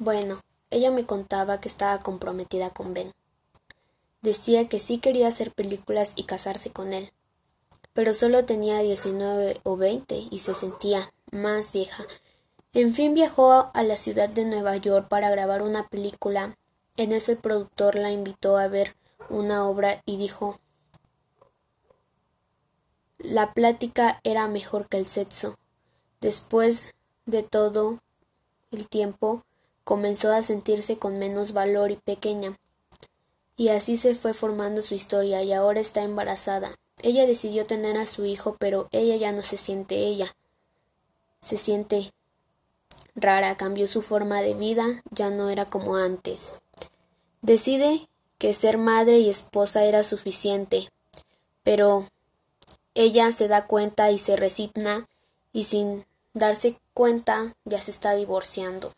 Bueno, ella me contaba que estaba comprometida con Ben. Decía que sí quería hacer películas y casarse con él, pero solo tenía diecinueve o veinte y se sentía más vieja. En fin viajó a la ciudad de Nueva York para grabar una película. En eso el productor la invitó a ver una obra y dijo la plática era mejor que el sexo. Después de todo el tiempo comenzó a sentirse con menos valor y pequeña. Y así se fue formando su historia y ahora está embarazada. Ella decidió tener a su hijo, pero ella ya no se siente ella. Se siente rara, cambió su forma de vida, ya no era como antes. Decide que ser madre y esposa era suficiente, pero ella se da cuenta y se resigna y sin darse cuenta ya se está divorciando.